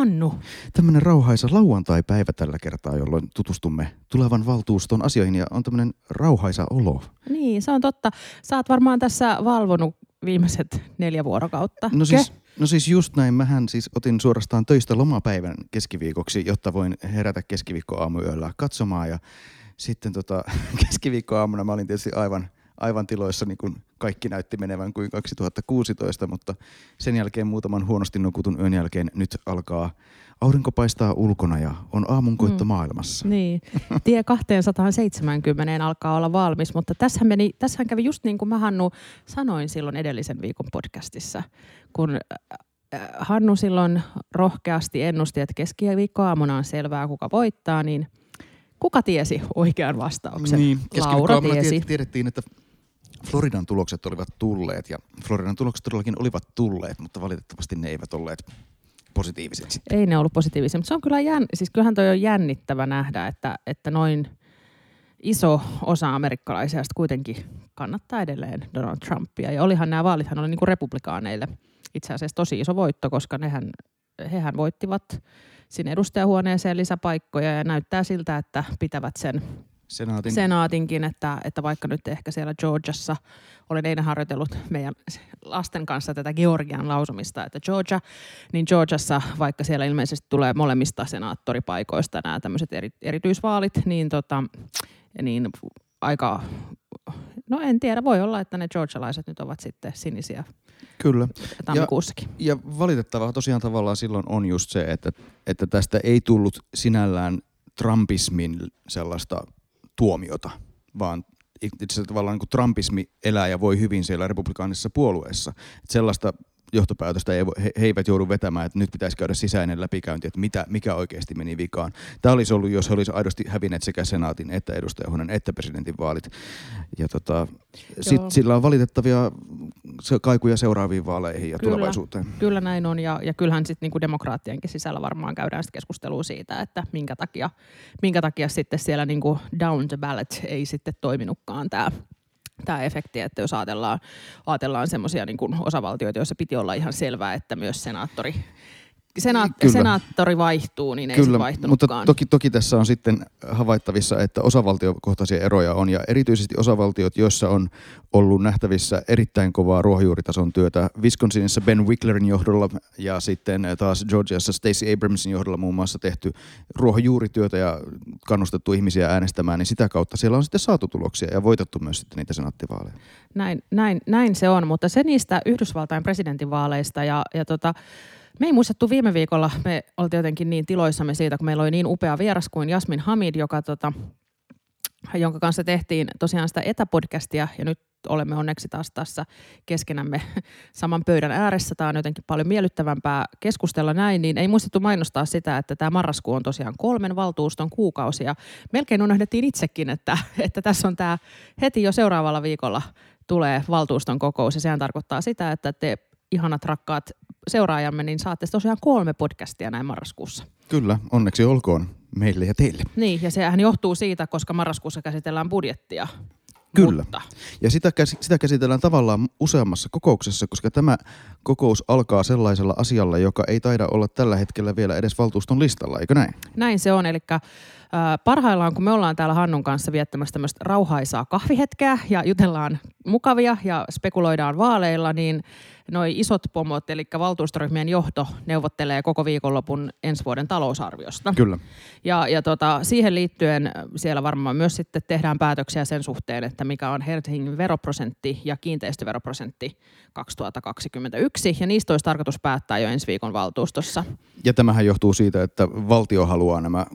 Hannu. tämmöinen rauhaisa lauantai-päivä tällä kertaa, jolloin tutustumme tulevan valtuuston asioihin ja on tämmöinen rauhaisa olo. Niin, se on totta. Oot varmaan tässä valvonut viimeiset neljä vuorokautta. No siis, no siis just näin, mähän siis otin suorastaan töistä lomapäivän keskiviikoksi, jotta voin herätä keskiviikkoaamuyöllä katsomaan ja sitten tota, keskiviikkoaamuna mä olin tietysti aivan, aivan tiloissa niin kuin kaikki näytti menevän kuin 2016, mutta sen jälkeen muutaman huonosti nukutun yön jälkeen nyt alkaa aurinko paistaa ulkona ja on aamunkoitto Mm. maailmassa. Niin, tie 270 alkaa olla valmis, mutta tässähän, meni, tässähän kävi just niin kuin mä Hannu sanoin silloin edellisen viikon podcastissa, kun äh, Hannu silloin rohkeasti ennusti, että keskiviikkoaamuna on selvää, kuka voittaa, niin kuka tiesi oikean vastauksen? Niin, Laura tiesi. tie- tiedettiin, että Floridan tulokset olivat tulleet ja Floridan tulokset todellakin olivat tulleet, mutta valitettavasti ne eivät olleet positiiviset sitten. Ei ne ollut positiivisia, mutta se on kyllä jänn, siis kyllähän toi on jännittävä nähdä, että, että noin iso osa amerikkalaisia sit kuitenkin kannattaa edelleen Donald Trumpia. Ja olihan nämä vaalithan oli niinku republikaaneille itse asiassa tosi iso voitto, koska nehän, hehän voittivat sinne edustajahuoneeseen lisäpaikkoja ja näyttää siltä, että pitävät sen Senaatin senaatinkin, että, että vaikka nyt ehkä siellä Georgiassa, olen eilen harjoitellut meidän lasten kanssa tätä Georgian lausumista, että Georgia, niin Georgiassa, vaikka siellä ilmeisesti tulee molemmista senaattoripaikoista nämä tämmöiset eri, erityisvaalit, niin, tota, niin aika, no en tiedä, voi olla, että ne georgialaiset nyt ovat sitten sinisiä Kyllä. tammikuussakin. Ja valitettavaa tosiaan tavallaan silloin on just se, että, että tästä ei tullut sinällään Trumpismin sellaista tuomiota, vaan itse asiassa tavallaan niin kuin Trumpismi elää ja voi hyvin siellä republikaanisessa puolueessa. Et sellaista johtopäätöstä ei, he, he eivät joudu vetämään, että nyt pitäisi käydä sisäinen läpikäynti, että mitä, mikä oikeasti meni vikaan. Tämä olisi ollut, jos he olisivat aidosti hävinneet sekä senaatin että edustajahuoneen että presidentin vaalit. Ja tota, sit, sillä on valitettavia kaikuja seuraaviin vaaleihin ja Kyllä. tulevaisuuteen. Kyllä näin on ja, ja kyllähän sitten niinku demokraattienkin sisällä varmaan käydään sit keskustelua siitä, että minkä takia, minkä takia sitten siellä niinku down the ballot ei sitten toiminutkaan tämä tämä efekti, että jos ajatellaan, ajatellaan semmoisia niin osavaltioita, joissa piti olla ihan selvää, että myös senaattori, senaat, Kyllä. senaattori vaihtuu, niin ei se Kyllä, mutta vaihtunutkaan. toki, toki tässä on sitten havaittavissa, että osavaltiokohtaisia eroja on ja erityisesti osavaltiot, joissa on ollut nähtävissä erittäin kovaa ruohonjuuritason työtä. Wisconsinissa Ben Wicklerin johdolla ja sitten taas Georgiassa Stacey Abramsin johdolla muun muassa tehty ruohonjuurityötä ja kannustettu ihmisiä äänestämään, niin sitä kautta siellä on sitten saatu tuloksia ja voitettu myös sitten niitä senaattivaaleja. Näin, näin, näin se on, mutta se niistä Yhdysvaltain presidentinvaaleista ja, ja tota, me ei muistettu viime viikolla, me oltiin jotenkin niin tiloissamme siitä, kun meillä oli niin upea vieras kuin Jasmin Hamid, joka, tota, jonka kanssa tehtiin tosiaan sitä etäpodcastia ja nyt olemme onneksi taas tässä keskenämme saman pöydän ääressä. Tämä on jotenkin paljon miellyttävämpää keskustella näin, niin ei muistettu mainostaa sitä, että tämä marraskuu on tosiaan kolmen valtuuston kuukausi ja melkein unohdettiin itsekin, että, että tässä on tämä heti jo seuraavalla viikolla tulee valtuuston kokous ja sehän tarkoittaa sitä, että te ihanat rakkaat seuraajamme, niin saatte tosiaan kolme podcastia näin marraskuussa. Kyllä, onneksi olkoon meille ja teille. Niin, ja sehän johtuu siitä, koska marraskuussa käsitellään budjettia. Kyllä. Mutta, Ja sitä, käs- sitä käsitellään tavallaan useammassa kokouksessa, koska tämä kokous alkaa sellaisella asialla, joka ei taida olla tällä hetkellä vielä edes valtuuston listalla, eikö näin? näin se on, eli parhaillaan kun me ollaan täällä Hannun kanssa viettämässä tämmöistä rauhaisaa kahvihetkeä ja jutellaan mukavia ja spekuloidaan vaaleilla, niin noi isot pomot, eli valtuustoryhmien johto neuvottelee koko viikonlopun ensi vuoden talousarviosta. Kyllä. Ja, ja tota, siihen liittyen siellä varmaan myös sitten tehdään päätöksiä sen suhteen, että mikä on Helsingin veroprosentti ja kiinteistöveroprosentti 2021. Ja niistä olisi tarkoitus päättää jo ensi viikon valtuustossa. Ja tämähän johtuu siitä, että valtio haluaa nämä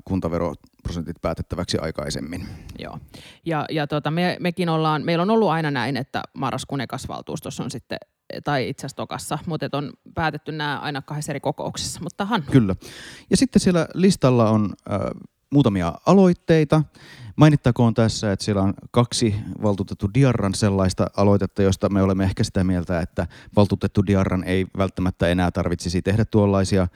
kuntaveroprosentit päätettäväksi aikaisemmin. Joo. Ja, ja tota, me, mekin ollaan, meillä on ollut aina näin, että marraskuun ekas valtuustossa on sitten, tai itse asiassa tokassa, mutta on päätetty nämä aina kahdessa eri kokouksessa. Mutta Hannu, Kyllä. Ja sitten siellä listalla on äh, muutamia aloitteita. Mainittakoon tässä, että siellä on kaksi valtuutettu Diarran sellaista aloitetta, josta me olemme ehkä sitä mieltä, että valtuutettu Diarran ei välttämättä enää tarvitsisi tehdä tuollaisia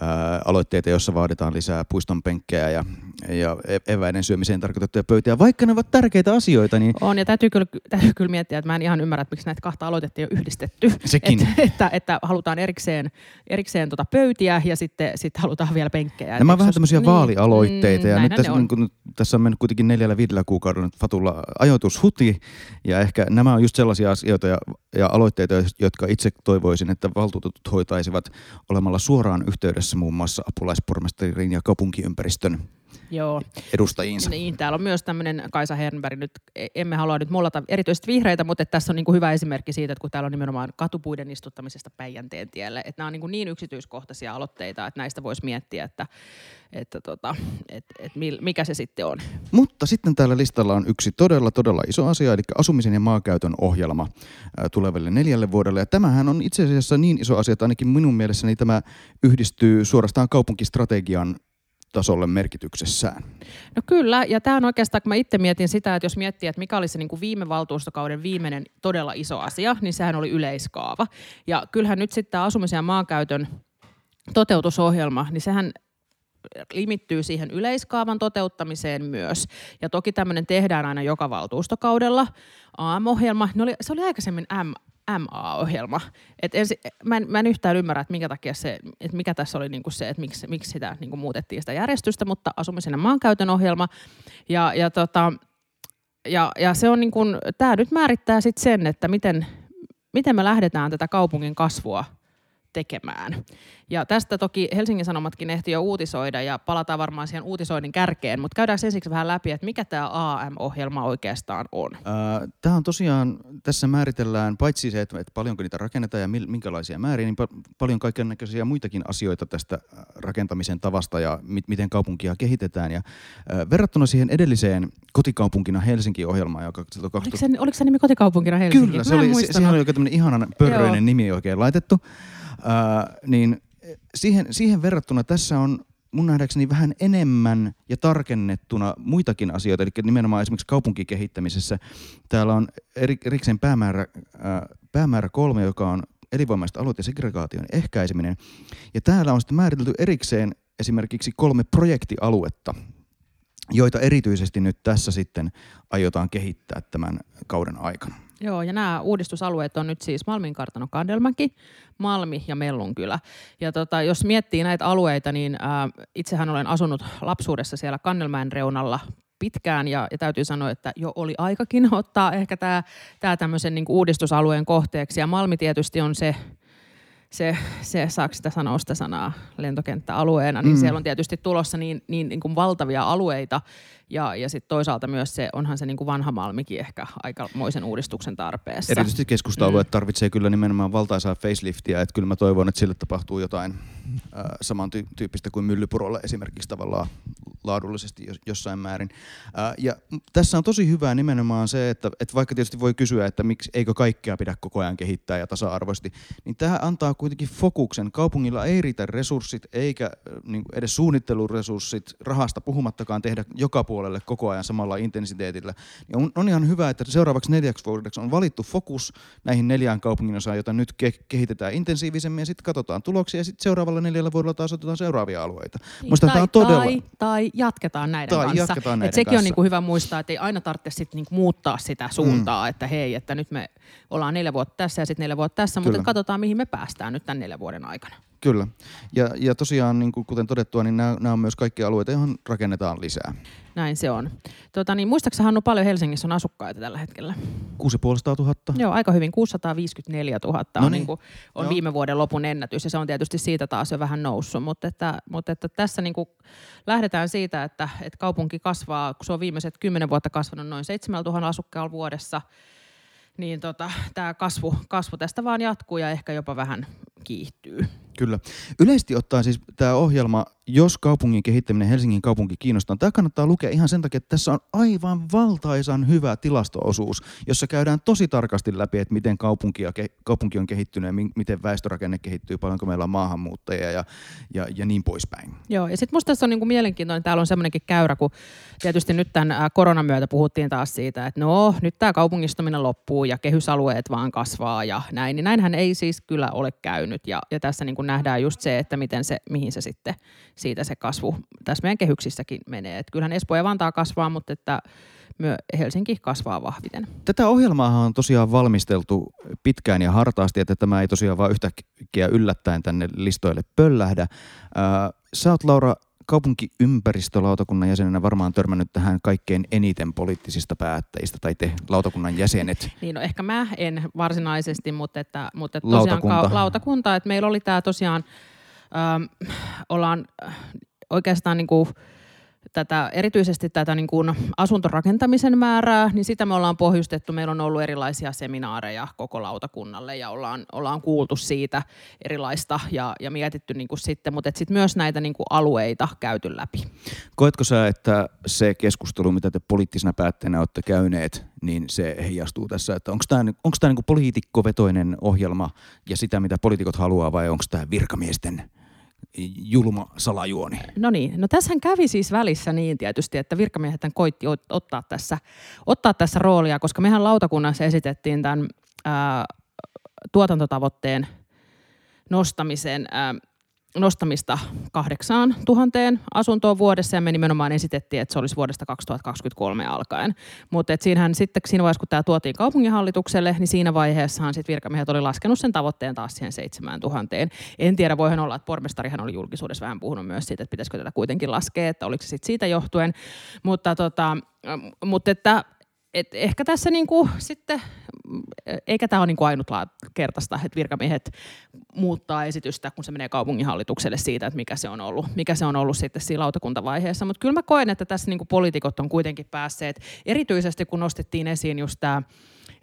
ää, aloitteita, joissa vaaditaan lisää puiston penkkejä ja, ja e- eväiden syömiseen tarkoitettuja pöytiä. Vaikka ne ovat tärkeitä asioita, niin... On, ja täytyy kyllä, täytyy kyllä miettiä, että mä en ihan ymmärrä, että miksi näitä kahta aloitetta ei ole yhdistetty. Sekin. Että, että, että halutaan erikseen, erikseen tota pöytiä ja sitten, sitten halutaan vielä penkkejä. Nämä on Eikö vähän tämmöisiä olisi- vaalialoitteita ja nyt tässä, ne on. niin kun, tässä on mennyt kuitenkin neljällä viidellä kuukaudella Fatulla ajoitushuti ja ehkä nämä on just sellaisia asioita ja, ja aloitteita, jotka itse toivoisin, että valtuutetut hoitaisivat olemalla suoraan yhteydessä muun muassa apulaispormestarin ja kaupunkiympäristön Joo. edustajiinsa. Niin, täällä on myös tämmöinen Kaisa Hernberg, nyt e- emme halua nyt mollata erityisesti vihreitä, mutta tässä on niin kuin hyvä esimerkki siitä, että kun täällä on nimenomaan katupuiden istuttamisesta Päijänteen tielle, että nämä on niin, kuin niin yksityiskohtaisia aloitteita, että näistä voisi miettiä, että, että, tota, että, että mikä se sitten on. Mutta sitten täällä listalla on yksi todella, todella iso asia, eli asumisen ja maankäytön ohjelma ää, tulevalle neljälle vuodelle. Ja tämähän on itse asiassa niin iso asia, että ainakin minun mielessäni tämä yhdistyy suorastaan kaupunkistrategian tasolle merkityksessään. No kyllä, ja tämä on oikeastaan, kun mä itse mietin sitä, että jos miettii, että mikä oli se niin kuin viime valtuustokauden viimeinen todella iso asia, niin sehän oli yleiskaava. Ja kyllähän nyt sitten tämä asumisen ja maankäytön toteutusohjelma, niin sehän limittyy siihen yleiskaavan toteuttamiseen myös. Ja toki tämmöinen tehdään aina joka valtuustokaudella. AM-ohjelma, ne oli, se oli aikaisemmin M, MA-ohjelma. Et ensi, mä, en, mä en yhtään ymmärrä, että minkä takia se, että mikä tässä oli niinku se, että miksi, miksi sitä niinku muutettiin sitä järjestystä, mutta asumisen ja maankäytön ohjelma. Ja, ja, tota, ja, ja se on niin kuin, tämä nyt määrittää sitten sen, että miten, miten me lähdetään tätä kaupungin kasvua tekemään. Ja tästä toki Helsingin Sanomatkin ehti jo uutisoida ja palataan varmaan siihen uutisoinnin kärkeen, mutta käydään ensiksi vähän läpi, että mikä tämä AM-ohjelma oikeastaan on. Tämä on tosiaan, tässä määritellään paitsi se, että, että paljonko niitä rakennetaan ja minkälaisia määriä, niin pa- paljon kaiken näköisiä muitakin asioita tästä rakentamisen tavasta ja mi- miten kaupunkia kehitetään. Ja, verrattuna siihen edelliseen kotikaupunkina Helsinki-ohjelmaan, joka Oliko 2000... se, oliko se nimi kotikaupunkina Helsinki? Kyllä, se Mä oli, se, siihen oli oikein tämmöinen ihanan pörröinen Joo. nimi oikein laitettu. Ää, niin siihen, siihen verrattuna tässä on mun nähdäkseni vähän enemmän ja tarkennettuna muitakin asioita, eli nimenomaan esimerkiksi kaupunkikehittämisessä. Täällä on eri, erikseen päämäärä, ää, päämäärä kolme, joka on elinvoimaiset alueet ja segregaation ehkäiseminen. Ja täällä on sitten määritelty erikseen esimerkiksi kolme projektialuetta, joita erityisesti nyt tässä sitten aiotaan kehittää tämän kauden aikana. Joo, ja nämä uudistusalueet on nyt siis Malmin kartano Kandelmäki, Malmi ja Mellunkylä. Ja tota, jos miettii näitä alueita, niin ää, itsehän olen asunut lapsuudessa siellä Kannelmäen reunalla pitkään ja, ja täytyy sanoa, että jo oli aikakin ottaa ehkä tämä tää tämmöisen niinku uudistusalueen kohteeksi. Ja Malmi tietysti on se, se, se saako sitä sanoa sitä sanaa lentokenttäalueena, niin mm. siellä on tietysti tulossa niin, niin, niin kuin valtavia alueita ja, ja sitten toisaalta myös se, onhan se niin kuin vanha Malmikin ehkä aikamoisen uudistuksen tarpeessa. Erityisesti keskusta-alueet mm. tarvitsee kyllä nimenomaan valtaisaa faceliftiä, että kyllä mä toivon, että sille tapahtuu jotain äh, samantyyppistä kuin Myllypurolle esimerkiksi tavallaan laadullisesti jos, jossain määrin. Äh, ja tässä on tosi hyvää nimenomaan se, että, että vaikka tietysti voi kysyä, että miksi eikö kaikkea pidä koko ajan kehittää ja tasa-arvoisesti, niin tämä antaa kuitenkin fokuksen. Kaupungilla ei riitä resurssit eikä äh, niin edes suunnitteluresurssit rahasta puhumattakaan tehdä joka puolelle koko ajan samalla intensiteetillä. Niin on, on ihan hyvä, että seuraavaksi neljäksi vuodeksi on valittu fokus näihin neljään kaupungin osaan, jota nyt ke- kehitetään intensiivisemmin ja sitten katsotaan tuloksia ja sitten seuraavalla neljällä vuodella taas otetaan seuraavia alueita. Musta tai, tämä on todella... tai, tai jatketaan näiden Tai kanssa. jatketaan näiden Et sekin kanssa. on niinku hyvä muistaa, että ei aina tarvitse sit niinku muuttaa sitä suuntaa, mm. että hei, että nyt me ollaan neljä vuotta tässä ja sitten neljä vuotta tässä, mutta Kyllä. et katsotaan mihin me päästään nyt tämän neljän vuoden aikana. Kyllä. Ja, ja tosiaan, niin kuin kuten todettua, niin nämä, nämä on myös kaikki alueita, joihin rakennetaan lisää. Näin se on. Tota, niin, muistaaksä Hannu paljon Helsingissä on asukkaita tällä hetkellä? 6500 000. Joo, aika hyvin. 654 000 on, No niin. niin kuin, on Joo. viime vuoden lopun ennätys ja se on tietysti siitä taas jo vähän noussut. Mutta, että, mutta että tässä niin kuin lähdetään siitä, että, että kaupunki kasvaa, kun se on viimeiset 10 vuotta kasvanut noin 7000 asukkaalla vuodessa, niin tota, tämä kasvu, kasvu tästä vaan jatkuu ja ehkä jopa vähän kiihtyy. Kyllä. Yleisesti ottaen siis tämä ohjelma jos kaupungin kehittäminen Helsingin kaupunki kiinnostaa, tämä kannattaa lukea ihan sen takia, että tässä on aivan valtaisan hyvä tilastoosuus, jossa käydään tosi tarkasti läpi, että miten kaupunki, ja ke, kaupunki on kehittynyt ja miten väestörakenne kehittyy, paljonko meillä on maahanmuuttajia ja, ja, ja niin poispäin. Joo, ja sitten musta tässä on niinku mielenkiintoinen, täällä on semmoinenkin käyrä, kun tietysti nyt tämän koronan myötä puhuttiin taas siitä, että no nyt tämä kaupungistuminen loppuu ja kehysalueet vaan kasvaa ja näin, niin näinhän ei siis kyllä ole käynyt ja, ja tässä niin nähdään just se, että miten se, mihin se sitten siitä se kasvu tässä meidän kehyksissäkin menee. Et kyllähän Espoo ja Vantaa kasvaa, mutta että myö Helsinki kasvaa vahviten. Tätä ohjelmaa on tosiaan valmisteltu pitkään ja hartaasti, että tämä ei tosiaan vain yhtäkkiä yllättäen tänne listoille pöllähdä. sä oot Laura kaupunkiympäristölautakunnan jäsenenä varmaan törmännyt tähän kaikkein eniten poliittisista päättäjistä, tai te lautakunnan jäsenet. Niin, no ehkä mä en varsinaisesti, mutta, että, mutta että tosiaan lautakunta. Ka- lautakunta, että meillä oli tämä tosiaan, ähm, ollaan oikeastaan niin kuin, tätä, erityisesti tätä niin kuin asuntorakentamisen määrää, niin sitä me ollaan pohjustettu. Meillä on ollut erilaisia seminaareja koko lautakunnalle ja ollaan, ollaan kuultu siitä erilaista ja, ja mietitty niin kuin sitten, mutta sitten myös näitä niin kuin alueita käyty läpi. Koetko sä, että se keskustelu, mitä te poliittisena päättäjänä olette käyneet, niin se heijastuu tässä, että onko tämä, onko tämä niin poliitikkovetoinen ohjelma ja sitä, mitä poliitikot haluaa vai onko tämä virkamiesten julma salajuoni. No niin, no tässähän kävi siis välissä niin tietysti, että virkamiehet koitti ottaa tässä, ottaa tässä roolia, koska mehän lautakunnassa esitettiin tämän ää, tuotantotavoitteen nostamisen ää, nostamista kahdeksaan tuhanteen asuntoon vuodessa ja me nimenomaan esitettiin, että se olisi vuodesta 2023 alkaen. Mutta siinähän sitten siinä vaiheessa, kun tämä tuotiin kaupunginhallitukselle, niin siinä vaiheessahan sitten virkamiehet oli laskenut sen tavoitteen taas siihen seitsemään tuhanteen. En tiedä, voihan olla, että pormestarihan oli julkisuudessa vähän puhunut myös siitä, että pitäisikö tätä kuitenkin laskea, että oliko se sitten siitä johtuen. Mutta, tota, mutta että et ehkä tässä niinku sitten, eikä tämä ole niinku ainutlaatukertaista, että virkamiehet muuttaa esitystä, kun se menee kaupunginhallitukselle siitä, että mikä se on ollut, mikä se on ollut sitten siinä lautakuntavaiheessa. Mutta kyllä mä koen, että tässä niinku poliitikot on kuitenkin päässeet, erityisesti kun nostettiin esiin just tämä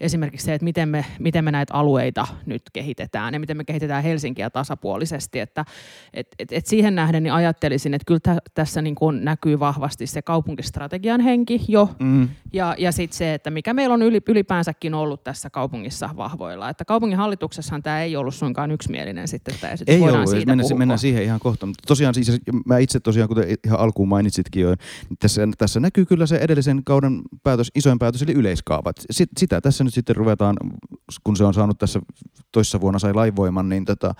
esimerkiksi se, että miten me, miten me näitä alueita nyt kehitetään ja miten me kehitetään Helsinkiä tasapuolisesti. Että, et, et, et siihen nähden niin ajattelisin, että kyllä tä, tässä niin kuin näkyy vahvasti se kaupunkistrategian henki jo mm. ja, ja sitten se, että mikä meillä on ylipäänsäkin ollut tässä kaupungissa vahvoilla. Että kaupunginhallituksessahan tämä ei ollut suinkaan yksimielinen sitten tämä esitys. Ei ollut, siitä mennään, mennään siihen ihan kohta. Mutta tosiaan siis, mä itse tosiaan, kuten ihan alkuun mainitsitkin jo, niin tässä, tässä näkyy kyllä se edellisen kauden päätös, isoin päätös, eli yleiskaavat. Sitä tässä nyt nyt sitten ruvetaan, kun se on saanut tässä toissa vuonna sai laivoiman, niin tota,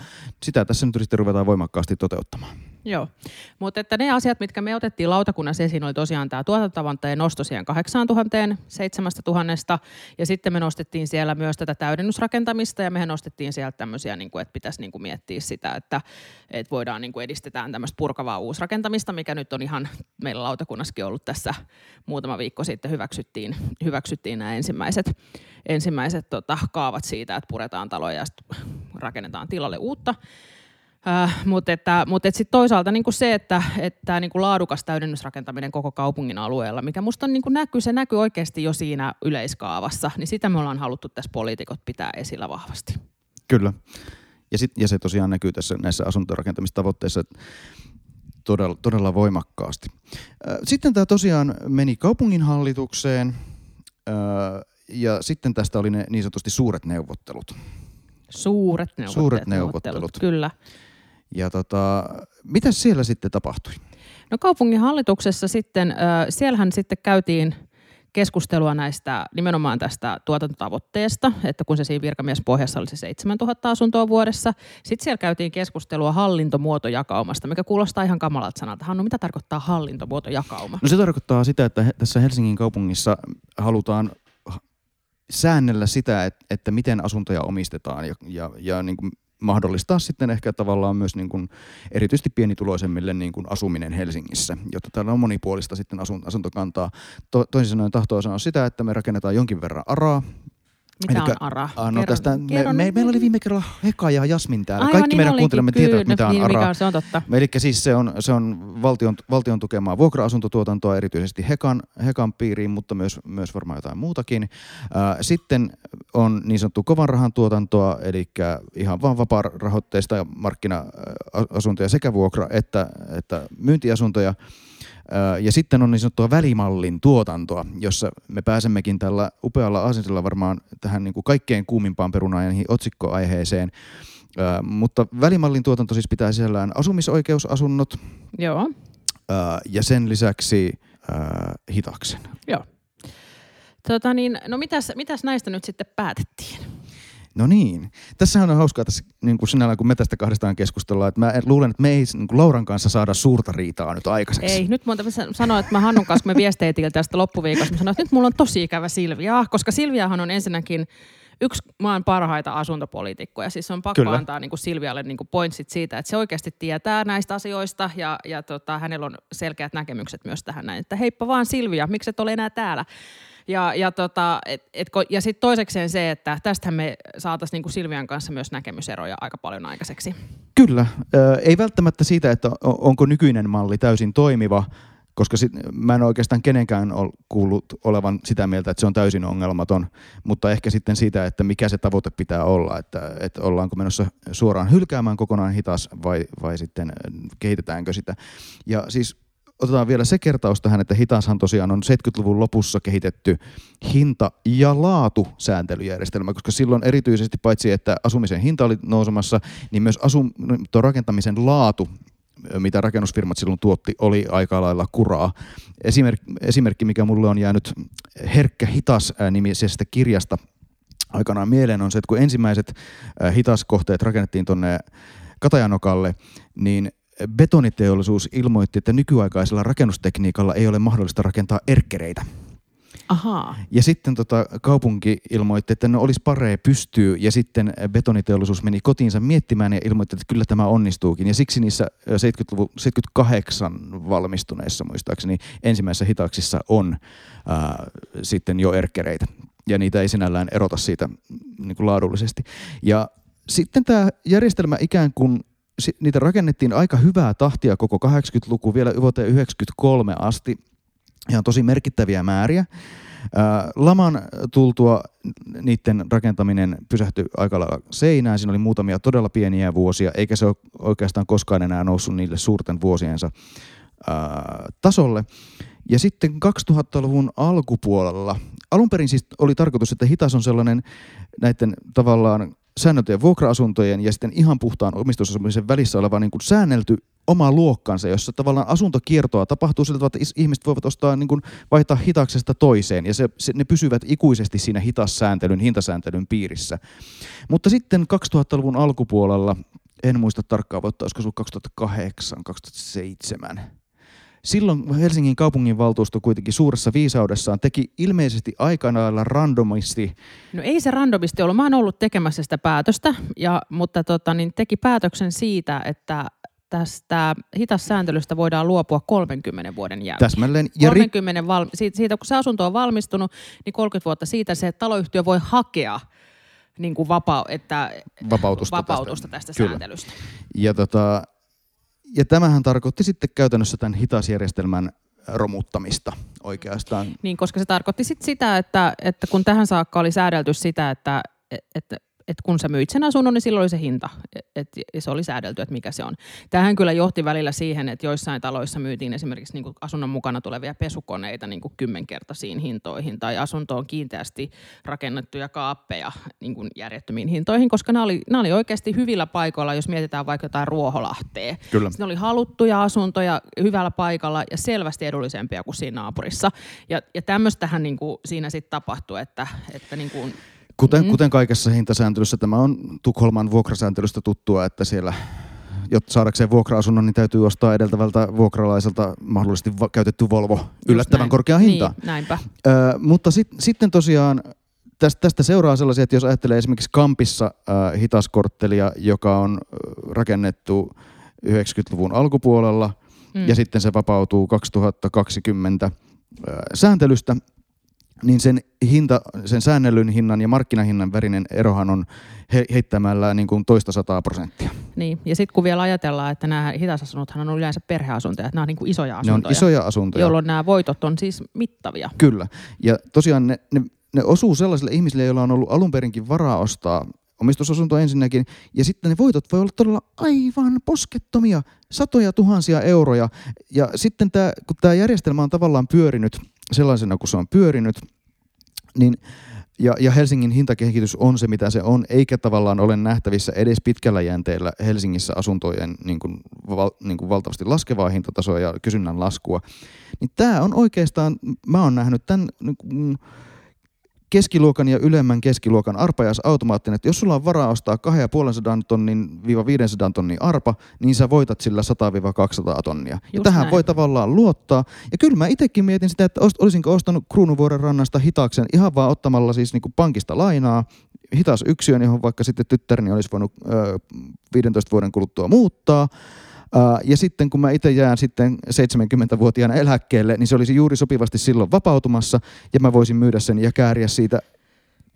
sitä tässä nyt sitten ruvetaan voimakkaasti toteuttamaan. Joo, mutta että ne asiat, mitkä me otettiin lautakunnassa esiin, oli tosiaan tämä tuotantotavanteen nosto siihen 8000, 7000, ja sitten me nostettiin siellä myös tätä täydennysrakentamista, ja mehän nostettiin sieltä tämmöisiä, niin kuin, että pitäisi niin kuin miettiä sitä, että, että voidaan niin kuin edistetään tämmöistä purkavaa uusrakentamista, mikä nyt on ihan meillä lautakunnassakin ollut tässä muutama viikko sitten hyväksyttiin, hyväksyttiin nämä ensimmäiset, ensimmäiset tota, kaavat siitä, että puretaan taloja ja rakennetaan tilalle uutta. Äh, mutta että, mutta että sit toisaalta niin kuin se, että, että niin kuin laadukas täydennysrakentaminen koko kaupungin alueella, mikä musta on, niin kuin näkyy, se näkyy oikeasti jo siinä yleiskaavassa, niin sitä me ollaan haluttu tässä poliitikot pitää esillä vahvasti. Kyllä. Ja, sit, ja se tosiaan näkyy tässä näissä asuntorakentamistavoitteissa todella, todella voimakkaasti. Äh, sitten tämä tosiaan meni kaupunginhallitukseen äh, ja sitten tästä oli ne niin sanotusti suuret neuvottelut. Suuret neuvottelut. Suuret neuvottelut. neuvottelut. Kyllä. Ja tota, mitä siellä sitten tapahtui? No kaupungin hallituksessa sitten, äh, siellähän sitten käytiin keskustelua näistä nimenomaan tästä tuotantotavoitteesta, että kun se siinä virkamiespohjassa oli se 7000 asuntoa vuodessa. Sitten siellä käytiin keskustelua hallintomuotojakaumasta, mikä kuulostaa ihan kamalalta sanalta. Hannu, mitä tarkoittaa hallintomuotojakauma? No se tarkoittaa sitä, että tässä Helsingin kaupungissa halutaan säännellä sitä, että, että miten asuntoja omistetaan ja, ja, ja niin kuin mahdollistaa sitten ehkä tavallaan myös niin kuin erityisesti pienituloisemmille niin kuin asuminen Helsingissä, jotta täällä on monipuolista sitten asuntokantaa. To, toisin sanoen tahtoo sanoa sitä, että me rakennetaan jonkin verran araa, Mitä Elikkä, on ARA? Ah, no tästä, me, me, meillä oli viime kerralla Heka ja Jasmin täällä. Aivan, Kaikki niin meidän kuuntelijamme tietävät, mitä on niin, ARA. Mikä se on totta. Eli siis se on, se on valtion, valtion tukemaa vuokra-asuntotuotantoa, erityisesti Hekan, Hekan piiriin, mutta myös, myös varmaan jotain muutakin. Sitten on niin sanottu kovan rahan tuotantoa, eli ihan vaan vapaa-rahoitteista markkina-asuntoja sekä vuokra- että, että myyntiasuntoja. Ja sitten on niin sanottua välimallin tuotantoa, jossa me pääsemmekin tällä upealla asenteella varmaan tähän niin kuin kaikkein kuumimpaan perunaan ja otsikkoaiheeseen. mutta välimallin tuotanto siis pitää sisällään asumisoikeusasunnot. Joo. ja sen lisäksi hitaksen. Joo. Tota niin, no mitäs, mitäs näistä nyt sitten päätettiin? No niin. Tässähän on hauskaa tässä niin kuin sinällään, kun me tästä kahdestaan keskustellaan, että mä luulen, että me ei niin kuin Lauran kanssa saada suurta riitaa nyt aikaiseksi. Ei, nyt monta sanoa, että mä Hannun kanssa, kun me viesteitiin tästä loppuviikosta, mä sanoin, että nyt mulla on tosi ikävä Silvia, koska Silviahan on ensinnäkin yksi maan parhaita asuntopoliitikkoja. Siis on pakko Kyllä. antaa niin kuin Silvialle niin kuin pointsit siitä, että se oikeasti tietää näistä asioista ja, ja tota, hänellä on selkeät näkemykset myös tähän näin. Että heippa vaan Silvia, miksi et ole enää täällä? Ja, ja, tota, et, et, ja sitten toisekseen se, että tästähän me saataisiin niinku Silvian kanssa myös näkemyseroja aika paljon aikaiseksi. Kyllä. ei välttämättä siitä, että onko nykyinen malli täysin toimiva, koska sit, mä en oikeastaan kenenkään ole kuullut olevan sitä mieltä, että se on täysin ongelmaton, mutta ehkä sitten siitä, että mikä se tavoite pitää olla, että, että ollaanko menossa suoraan hylkäämään kokonaan hitas vai, vai sitten kehitetäänkö sitä. Ja siis otetaan vielä se kertaus tähän, että Hitashan tosiaan on 70-luvun lopussa kehitetty hinta- ja laatusääntelyjärjestelmä, koska silloin erityisesti paitsi, että asumisen hinta oli nousemassa, niin myös rakentamisen laatu mitä rakennusfirmat silloin tuotti, oli aika lailla kuraa. Esimerkki, esimerkki mikä mulle on jäänyt Herkkä hitas nimisestä kirjasta aikanaan mieleen, on se, että kun ensimmäiset hitaskohteet rakennettiin tuonne Katajanokalle, niin betoniteollisuus ilmoitti, että nykyaikaisella rakennustekniikalla ei ole mahdollista rakentaa erkkereitä. Ahaa. Ja sitten tota, kaupunki ilmoitti, että no olisi paree pystyy, ja sitten betoniteollisuus meni kotiinsa miettimään ja ilmoitti, että kyllä tämä onnistuukin. Ja siksi niissä 70-luvun, 78 valmistuneissa muistaakseni ensimmäisissä hitaaksissa on ää, sitten jo erkkereitä. Ja niitä ei sinällään erota siitä niin kuin laadullisesti. Ja sitten tämä järjestelmä ikään kuin niitä rakennettiin aika hyvää tahtia koko 80-luku vielä vuoteen 93 asti. Ihan tosi merkittäviä määriä. Laman tultua niiden rakentaminen pysähtyi aika lailla seinään. Siinä oli muutamia todella pieniä vuosia, eikä se ole oikeastaan koskaan enää noussut niille suurten vuosiensa tasolle. Ja sitten 2000-luvun alkupuolella, alun perin siis oli tarkoitus, että hitas on sellainen näiden tavallaan säännötyjen vuokra-asuntojen ja sitten ihan puhtaan omistusasumisen välissä oleva niin kuin säännelty oma luokkansa, jossa tavallaan asuntokiertoa tapahtuu sillä tavalla, että ihmiset voivat ostaa, niin kuin vaihtaa hitaksesta toiseen ja se, se, ne pysyvät ikuisesti siinä hitassääntelyn, hintasääntelyn piirissä. Mutta sitten 2000-luvun alkupuolella, en muista tarkkaan vuotta, olisiko se ollut 2008, 2007, Silloin Helsingin kaupunginvaltuusto kuitenkin suuressa viisaudessaan teki ilmeisesti aikana randomisti. No ei se randomisti ollut. Mä oon ollut tekemässä sitä päätöstä, ja, mutta tota, niin teki päätöksen siitä, että tästä hitassääntelystä voidaan luopua 30 vuoden jälkeen. Täsmälleen. Ja 30 val- siitä, siitä, kun se asunto on valmistunut, niin 30 vuotta siitä se taloyhtiö voi hakea niin kuin vapa- että, vapautusta, vapautusta tästä, tästä sääntelystä. Ja tota, ja tämähän tarkoitti sitten käytännössä tämän hitasjärjestelmän romuttamista oikeastaan. Niin, koska se tarkoitti sit sitä, että, että kun tähän saakka oli säädelty sitä, että, että että kun sä myit sen asunnon, niin silloin oli se hinta. Et, et, se oli säädelty, että mikä se on. Tähän kyllä johti välillä siihen, että joissain taloissa myytiin esimerkiksi niin asunnon mukana tulevia pesukoneita niin kuin kymmenkertaisiin hintoihin tai asuntoon kiinteästi rakennettuja kaappeja niin kuin järjettömiin hintoihin, koska nämä oli, nämä oli oikeasti hyvillä paikoilla, jos mietitään vaikka jotain Ruoholahteen. Kyllä. Ne oli haluttuja asuntoja hyvällä paikalla ja selvästi edullisempia kuin siinä naapurissa. Ja, ja tämmöistähän niin kuin siinä sitten tapahtui, että, että niin kuin Kuten, mm. kuten kaikessa hintasääntelyssä, tämä on Tukholman vuokrasääntelystä tuttua, että siellä jotta saadakseen vuokra-asunnon, niin täytyy ostaa edeltävältä vuokralaiselta mahdollisesti va- käytetty Volvo yllättävän korkea hinta. Niin, näinpä. Ö, mutta sit, sitten tosiaan tästä, tästä seuraa sellaisia, että jos ajattelee esimerkiksi Kampissa äh, hitaskorttelia, joka on rakennettu 90-luvun alkupuolella mm. ja sitten se vapautuu 2020 äh, sääntelystä, niin sen, hinta, sen säännellyn hinnan ja markkinahinnan värinen erohan on he, heittämällä niin kuin toista sataa prosenttia. Niin, ja sitten kun vielä ajatellaan, että nämä hitasasunnothan on yleensä perheasuntoja, että nämä on niin kuin isoja Ne asuntoja. on isoja asuntoja. Jolloin nämä voitot on siis mittavia. Kyllä. Ja tosiaan ne, ne, ne osuu sellaisille ihmisille, joilla on ollut alun perinkin varaa ostaa omistusasunto ensinnäkin, ja sitten ne voitot voi olla todella aivan poskettomia, satoja tuhansia euroja. Ja sitten tämä, kun tämä järjestelmä on tavallaan pyörinyt sellaisena kuin se on pyörinyt, niin ja, ja Helsingin hintakehitys on se, mitä se on, eikä tavallaan ole nähtävissä edes pitkällä jänteellä Helsingissä asuntojen niin kuin, val, niin kuin valtavasti laskevaa hintatasoa ja kysynnän laskua. Niin tämä on oikeastaan, mä oon nähnyt tämän niin kuin, keskiluokan ja ylemmän keskiluokan arpajaisautomaattinen, että jos sulla on varaa ostaa 250 tonnin viiva 500 tonnin arpa, niin sä voitat sillä 100-200 tonnia. ja Just tähän näin. voi tavallaan luottaa. Ja kyllä mä itsekin mietin sitä, että olisinko ostanut Kruunuvuoren rannasta hitaaksen ihan vaan ottamalla siis niin kuin pankista lainaa, hitas yksiön, johon vaikka sitten tyttäreni olisi voinut ö, 15 vuoden kuluttua muuttaa. Ja sitten kun mä itse jään sitten 70-vuotiaana eläkkeelle, niin se olisi juuri sopivasti silloin vapautumassa ja mä voisin myydä sen ja kääriä siitä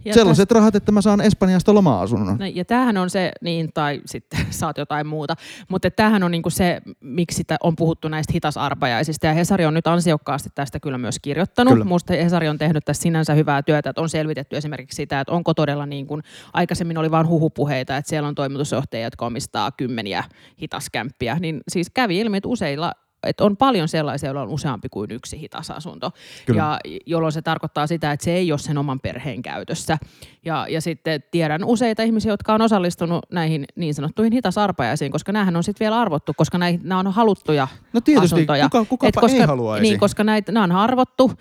Ja sellaiset rahat, että mä saan Espanjasta loma-asunnon. No, ja tämähän on se, niin, tai sitten saat jotain muuta, mutta tämähän on niinku se, miksi on puhuttu näistä hitasarpajaisista, ja Hesari on nyt ansiokkaasti tästä kyllä myös kirjoittanut. Kyllä. Minusta Hesari on tehnyt tässä sinänsä hyvää työtä, että on selvitetty esimerkiksi sitä, että onko todella niin kuin, aikaisemmin oli vain huhupuheita, että siellä on toimitusjohtajia, jotka omistaa kymmeniä hitaskämppiä, niin siis kävi ilmi, että useilla että on paljon sellaisia, joilla on useampi kuin yksi hitasasunto, Kyllä. ja jolloin se tarkoittaa sitä, että se ei ole sen oman perheen käytössä. Ja, ja sitten tiedän useita ihmisiä, jotka on osallistunut näihin niin sanottuihin hitasarpajaisiin, koska näähän on sitten vielä arvottu, koska näihin, nämä on haluttuja No tietysti, asuntoja. kuka, kukapa koska, ei haluaisi. Niin, koska näitä, nämä on arvottu.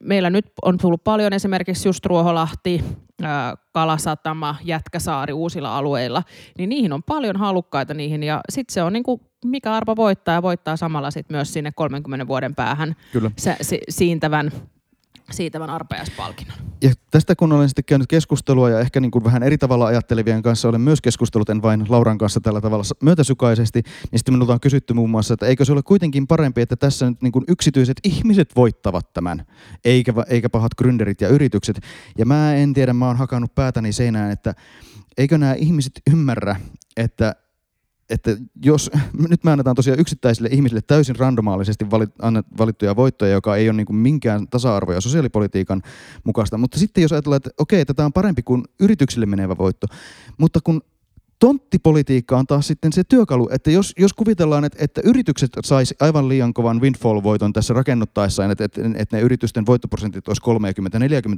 Meillä nyt on tullut paljon esimerkiksi just Ruoholahti, Kalasatama, Jätkäsaari uusilla alueilla, niin niihin on paljon halukkaita niihin ja sitten se on niin kuin mikä arpa voittaa ja voittaa samalla sit myös sinne 30 vuoden päähän Kyllä. se, si, siintävän, siitävän arpajaispalkinnon. Ja tästä kun olen sitten käynyt keskustelua ja ehkä niin kuin vähän eri tavalla ajattelevien kanssa olen myös keskustellut, en vain Lauran kanssa tällä tavalla myötäsukaisesti, niin sitten minulta on kysytty muun muassa, että eikö se ole kuitenkin parempi, että tässä nyt niin kuin yksityiset ihmiset voittavat tämän, eikä, eikä pahat gründerit ja yritykset. Ja mä en tiedä, mä oon hakannut päätäni seinään, että eikö nämä ihmiset ymmärrä, että että jos, nyt me annetaan tosiaan yksittäisille ihmisille täysin randomaalisesti valittuja voittoja, joka ei ole niin kuin minkään tasa-arvo- ja sosiaalipolitiikan mukaista, mutta sitten jos ajatellaan, että okei, että tämä on parempi kuin yrityksille menevä voitto, mutta kun tonttipolitiikka on taas sitten se työkalu, että jos, jos kuvitellaan, että, että yritykset saisi aivan liian kovan windfall-voiton tässä rakennuttaessaan, että, että, että ne yritysten voittoprosentit olisi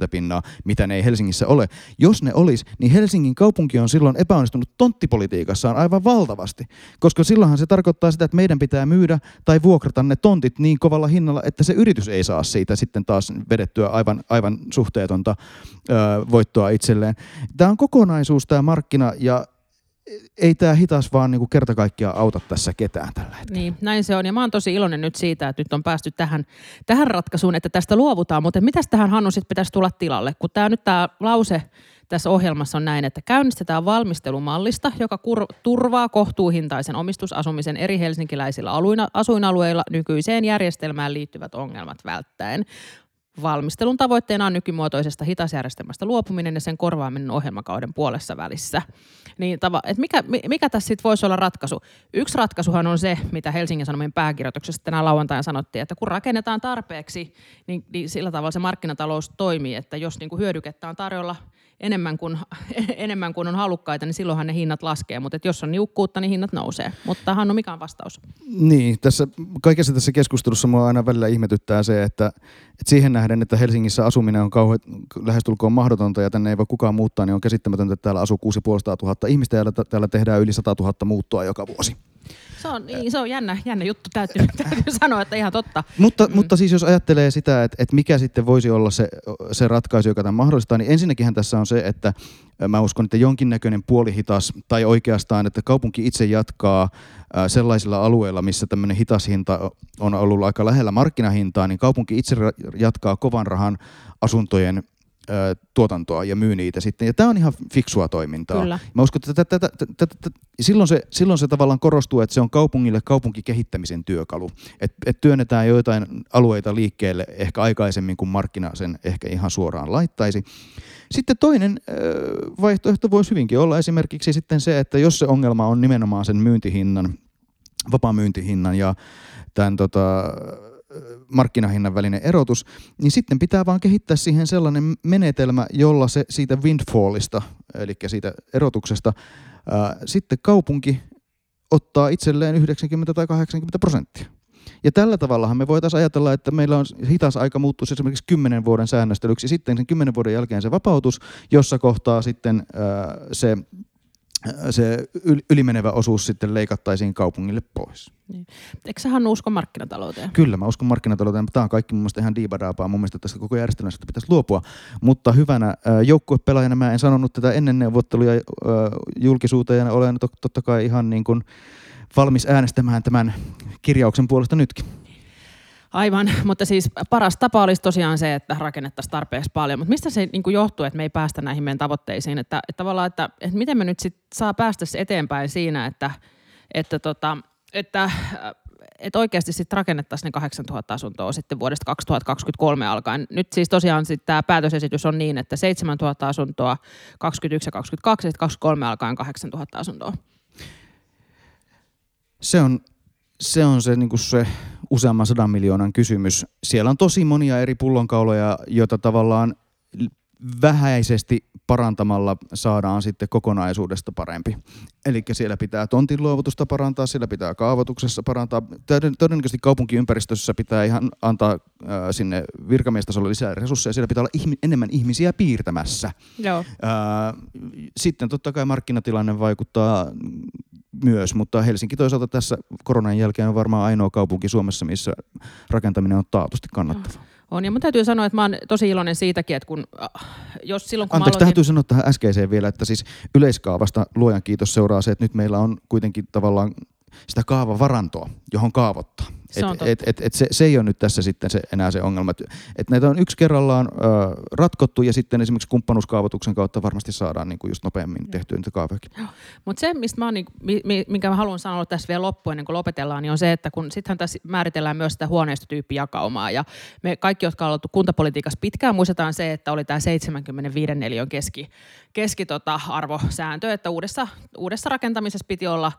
30-40 pinnaa, mitä ne ei Helsingissä ole. Jos ne olisi, niin Helsingin kaupunki on silloin epäonnistunut tonttipolitiikassaan aivan valtavasti, koska silloinhan se tarkoittaa sitä, että meidän pitää myydä tai vuokrata ne tontit niin kovalla hinnalla, että se yritys ei saa siitä sitten taas vedettyä aivan, aivan suhteetonta ö, voittoa itselleen. Tämä on kokonaisuus tämä markkina ja ei tämä hitas vaan niinku kerta kaikkiaan auta tässä ketään tällä hetkellä. Niin, näin se on. Ja mä oon tosi iloinen nyt siitä, että nyt on päästy tähän, tähän ratkaisuun, että tästä luovutaan. Mutta mitäs tähän Hannu sitten pitäisi tulla tilalle? Kun tämä nyt tämä lause tässä ohjelmassa on näin, että käynnistetään valmistelumallista, joka kur- turvaa kohtuuhintaisen omistusasumisen eri helsinkiläisillä aluina, asuinalueilla nykyiseen järjestelmään liittyvät ongelmat välttäen. Valmistelun tavoitteena on nykymuotoisesta hitasjärjestelmästä luopuminen ja sen korvaaminen ohjelmakauden puolessa välissä. Niin tava, et mikä, mi- mikä tässä sitten voisi olla ratkaisu? Yksi ratkaisuhan on se, mitä Helsingin Sanomien pääkirjoituksessa tänään lauantaina sanottiin, että kun rakennetaan tarpeeksi, niin, niin sillä tavalla se markkinatalous toimii, että jos niin kuin hyödykettä on tarjolla enemmän kuin, enemmän kuin on halukkaita, niin silloinhan ne hinnat laskee, mutta jos on niukkuutta, niin hinnat nousee. Mutta Hannu, mikä on vastaus? Niin, tässä, kaikessa tässä keskustelussa mua aina välillä ihmetyttää se, että, että siihen nähden, että Helsingissä asuminen on kauhean, lähestulkoon mahdotonta ja tänne ei voi kukaan muuttaa, niin on käsittämätöntä, että täällä asuu 6500 000 ihmistä ja täällä- tehdään yli 100 000 muuttoa joka vuosi. Se on, niin, se on jännä, jännä juttu, täytyy, täytyy sanoa, että ihan totta. Mutta, mm. mutta siis jos ajattelee sitä, että, että mikä sitten voisi olla se, se ratkaisu, joka tämän mahdollistaa, niin ensinnäkin tässä on se, että mä uskon, että jonkinnäköinen puolihitas tai oikeastaan, että kaupunki itse jatkaa sellaisilla alueilla, missä tämmöinen hitas hinta on ollut aika lähellä markkinahintaa, niin kaupunki itse jatkaa kovan rahan asuntojen ö, tuotantoa ja myy niitä sitten. Ja tämä on ihan fiksua toimintaa. Kyllä. Mä uskon, että tätä, tätä, tätä, tätä, silloin, se, silloin se tavallaan korostuu, että se on kaupungille kaupunkikehittämisen työkalu. Että et työnnetään joitain alueita liikkeelle ehkä aikaisemmin, kuin markkina sen ehkä ihan suoraan laittaisi. Sitten toinen ö, vaihtoehto voisi hyvinkin olla esimerkiksi sitten se, että jos se ongelma on nimenomaan sen myyntihinnan, vapaamyyntihinnan ja tämän tota, markkinahinnan välinen erotus, niin sitten pitää vaan kehittää siihen sellainen menetelmä, jolla se siitä windfallista, eli siitä erotuksesta, ää, sitten kaupunki ottaa itselleen 90 tai 80 prosenttia. Ja tällä tavallahan me voitaisiin ajatella, että meillä on hitas aika muuttua esimerkiksi 10 vuoden säännöstelyksi, sitten sen 10 vuoden jälkeen se vapautus, jossa kohtaa sitten ää, se se ylimenevä osuus sitten leikattaisiin kaupungille pois. Niin. Eikö sä Hannu usko markkinatalouteen? Kyllä, mä uskon markkinatalouteen, mutta tämä on kaikki mun mielestä ihan diibadaapaa. Mun mielestä tästä koko järjestelmästä pitäisi luopua. Mutta hyvänä joukkuepelaajana mä en sanonut tätä ennen neuvotteluja julkisuuteen ja olen totta kai ihan niin kuin valmis äänestämään tämän kirjauksen puolesta nytkin. Aivan, mutta siis paras tapa olisi tosiaan se, että rakennettaisiin tarpeeksi paljon. Mutta mistä se niin kuin johtuu, että me ei päästä näihin meidän tavoitteisiin? Että, että tavallaan, että, että miten me nyt sit saa päästä eteenpäin siinä, että, että, tota, että, että oikeasti sitten rakennettaisiin ne 8000 asuntoa sitten vuodesta 2023 alkaen. Nyt siis tosiaan sit tämä päätösesitys on niin, että 7000 asuntoa 21 ja 22 ja 23 alkaen 8000 asuntoa. Se on se, on se, niin se useamman sadan miljoonan kysymys. Siellä on tosi monia eri pullonkauloja, joita tavallaan vähäisesti parantamalla saadaan sitten kokonaisuudesta parempi. Eli siellä pitää tontin luovutusta parantaa, siellä pitää kaavoituksessa parantaa. Todennäköisesti kaupunkiympäristössä pitää ihan antaa äh, sinne virkamiestasolle lisää resursseja. Siellä pitää olla ihmi- enemmän ihmisiä piirtämässä. Joo. Äh, sitten totta kai markkinatilanne vaikuttaa myös, mutta Helsinki toisaalta tässä koronan jälkeen on varmaan ainoa kaupunki Suomessa, missä rakentaminen on taatusti kannattavaa. On, ja mun täytyy sanoa, että mä oon tosi iloinen siitäkin, että kun, äh, jos silloin kun Anteeksi, aloitin... täytyy sanoa tähän äskeiseen vielä, että siis yleiskaavasta luojan kiitos seuraa se, että nyt meillä on kuitenkin tavallaan sitä kaavavarantoa, johon kaavoittaa. Se, et, et, et, et se, se ei ole nyt tässä sitten se, enää se ongelma. Et, et näitä on yksi kerrallaan ö, ratkottu ja sitten esimerkiksi kumppanuuskaavoituksen kautta varmasti saadaan niin kuin just nopeammin tehtyä niitä kaavojakin. Mutta se, mistä mä oon, niin, minkä mä haluan sanoa tässä vielä loppuun ennen kuin lopetellaan, niin on se, että kun sittenhän tässä määritellään myös sitä huoneistotyyppijakaumaa ja me kaikki, jotka on oltu kuntapolitiikassa pitkään, muistetaan se, että oli tämä 75 neliön keski, keski tota, arvosääntö, että uudessa, uudessa rakentamisessa piti olla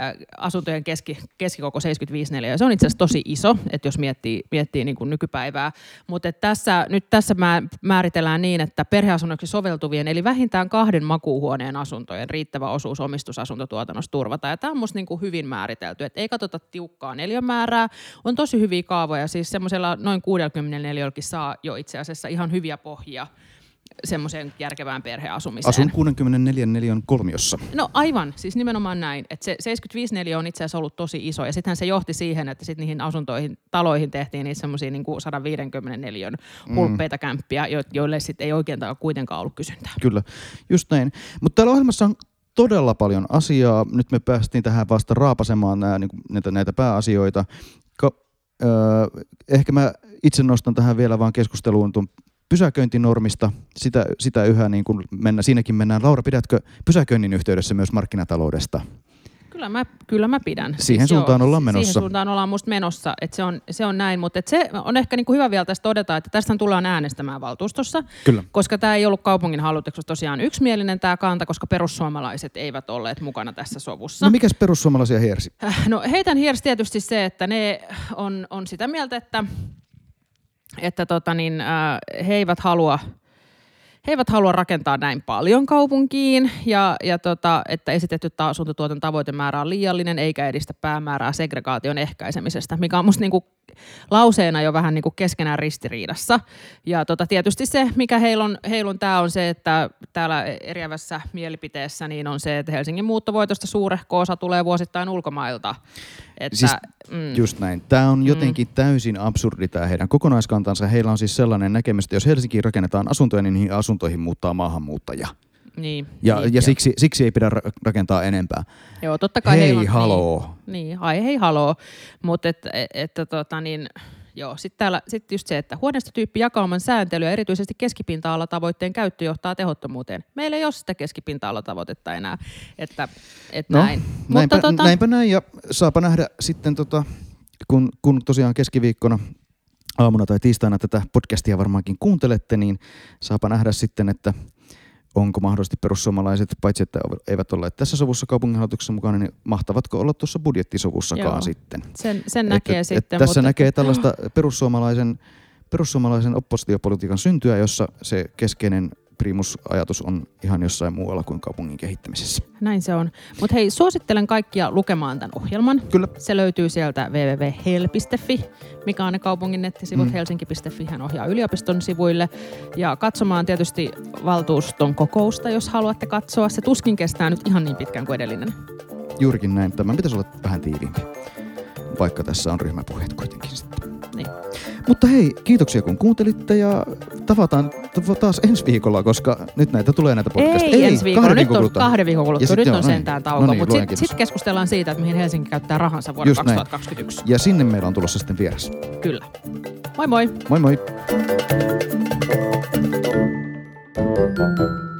äh, asuntojen keski, keskikoko 75 neliöä. Se on itse asiassa tosi iso, että jos miettii, miettii niin kuin nykypäivää. Mutta tässä, nyt tässä määritellään niin, että perheasunnoksi soveltuvien, eli vähintään kahden makuuhuoneen asuntojen riittävä osuus omistusasuntotuotannosta turvataan. Ja tämä on musta niin hyvin määritelty, että ei katsota tiukkaa neliömäärää, on tosi hyviä kaavoja, siis semmoisella noin 64 saa jo itse asiassa ihan hyviä pohjia semmoiseen järkevään perheasumiseen. Asun 64 neliön kolmiossa. No aivan, siis nimenomaan näin. Että se 75 neliö on itse asiassa ollut tosi iso ja sittenhän se johti siihen, että sitten niihin asuntoihin, taloihin tehtiin niitä semmoisia niin 150 neliön hulppeita mm. kämppiä, joille sitten ei oikein kuitenkaan ollut kysyntää. Kyllä, just näin. Mutta täällä ohjelmassa on todella paljon asiaa. Nyt me päästiin tähän vasta raapasemaan nää, niin näitä, näitä pääasioita. Ka- öö, ehkä mä itse nostan tähän vielä vaan keskusteluun tuon pysäköintinormista, sitä, sitä yhä niin kuin mennä, siinäkin mennään. Laura, pidätkö pysäköinnin yhteydessä myös markkinataloudesta? Kyllä mä, kyllä mä pidän. Siihen siis suuntaan joo, ollaan menossa. Siihen suuntaan ollaan musta menossa, että se on, se on näin. Mutta se on ehkä niin kuin hyvä vielä tästä todeta, että tästä tullaan äänestämään valtuustossa. Kyllä. Koska tämä ei ollut kaupungin hallituksessa tosiaan yksimielinen tämä kanta, koska perussuomalaiset eivät olleet mukana tässä sovussa. No mikäs perussuomalaisia hiersi? No heitän hiersi tietysti se, että ne on, on sitä mieltä, että että tota niin, äh, he eivät halua he eivät halua rakentaa näin paljon kaupunkiin ja, ja tota, että esitetty asuntotuoton tavoitemäärä on liiallinen eikä edistä päämäärää segregaation ehkäisemisestä, mikä on musta niinku lauseena jo vähän niinku keskenään ristiriidassa. Ja tota, tietysti se, mikä heilun, heilun tämä on se, että täällä eriävässä mielipiteessä niin on se, että Helsingin muuttovoitosta suurehko osa tulee vuosittain ulkomailta. Että, siis, mm, just näin. Tämä on jotenkin mm. täysin absurdi tämä heidän kokonaiskantansa. Heillä on siis sellainen näkemys, että jos Helsinkiin rakennetaan asuntoja, niin niihin asuntoihin muuttaa maahanmuuttajia. Niin, ja, niin, ja siksi, siksi ei pidä rakentaa enempää. Joo, totta kai hei, on, haloo. Niin, niin ai hei haloo. Mutta et, et, et, tota, niin, Joo, sitten täällä sit just se, että huoneistotyyppi jakauman sääntely ja erityisesti keskipinta-alatavoitteen käyttö johtaa tehottomuuteen. Meillä ei ole sitä keskipinta-alatavoitetta enää, että, että No, näin. Näinpä, tota, näinpä näin ja saapa nähdä sitten, tota, kun, kun tosiaan keskiviikkona aamuna tai tiistaina tätä podcastia varmaankin kuuntelette, niin saapa nähdä sitten, että onko mahdollisesti perussuomalaiset, paitsi että eivät olleet tässä sovussa kaupunginhallituksessa mukana, niin mahtavatko olla tuossa budjettisovussakaan Joo. sitten. sen, sen näkee et, sitten. Et tässä mutta, näkee tällaista perussuomalaisen, perussuomalaisen oppositiopolitiikan syntyä, jossa se keskeinen primusajatus on ihan jossain muualla kuin kaupungin kehittämisessä. Näin se on. Mutta hei, suosittelen kaikkia lukemaan tämän ohjelman. Kyllä. Se löytyy sieltä www.hel.fi, mikä on ne kaupungin nettisivut. Mm. Helsinki.fi hän ohjaa yliopiston sivuille. Ja katsomaan tietysti valtuuston kokousta, jos haluatte katsoa. Se tuskin kestää nyt ihan niin pitkään kuin edellinen. Juurikin näin. Tämän pitäisi olla vähän tiiviimpi, vaikka tässä on ryhmäpuheet kuitenkin sitten. Niin. Mutta hei, kiitoksia kun kuuntelitte ja tavataan taas ensi viikolla, koska nyt näitä tulee näitä podcasteja. Ei, ensi viikolla. kahden Nyt viikon on kuluttua. kahden viikon Ja kuluttua. sit Nyt joo, on noin. sentään No tauko. niin, Mutta luojan sitten kiitos. sit keskustellaan siitä, että mihin Helsinki käyttää rahansa vuonna Just näin. 2021. Ja sinne meillä on tulossa sitten vieras. Kyllä. Moi moi! Moi moi! Thank you.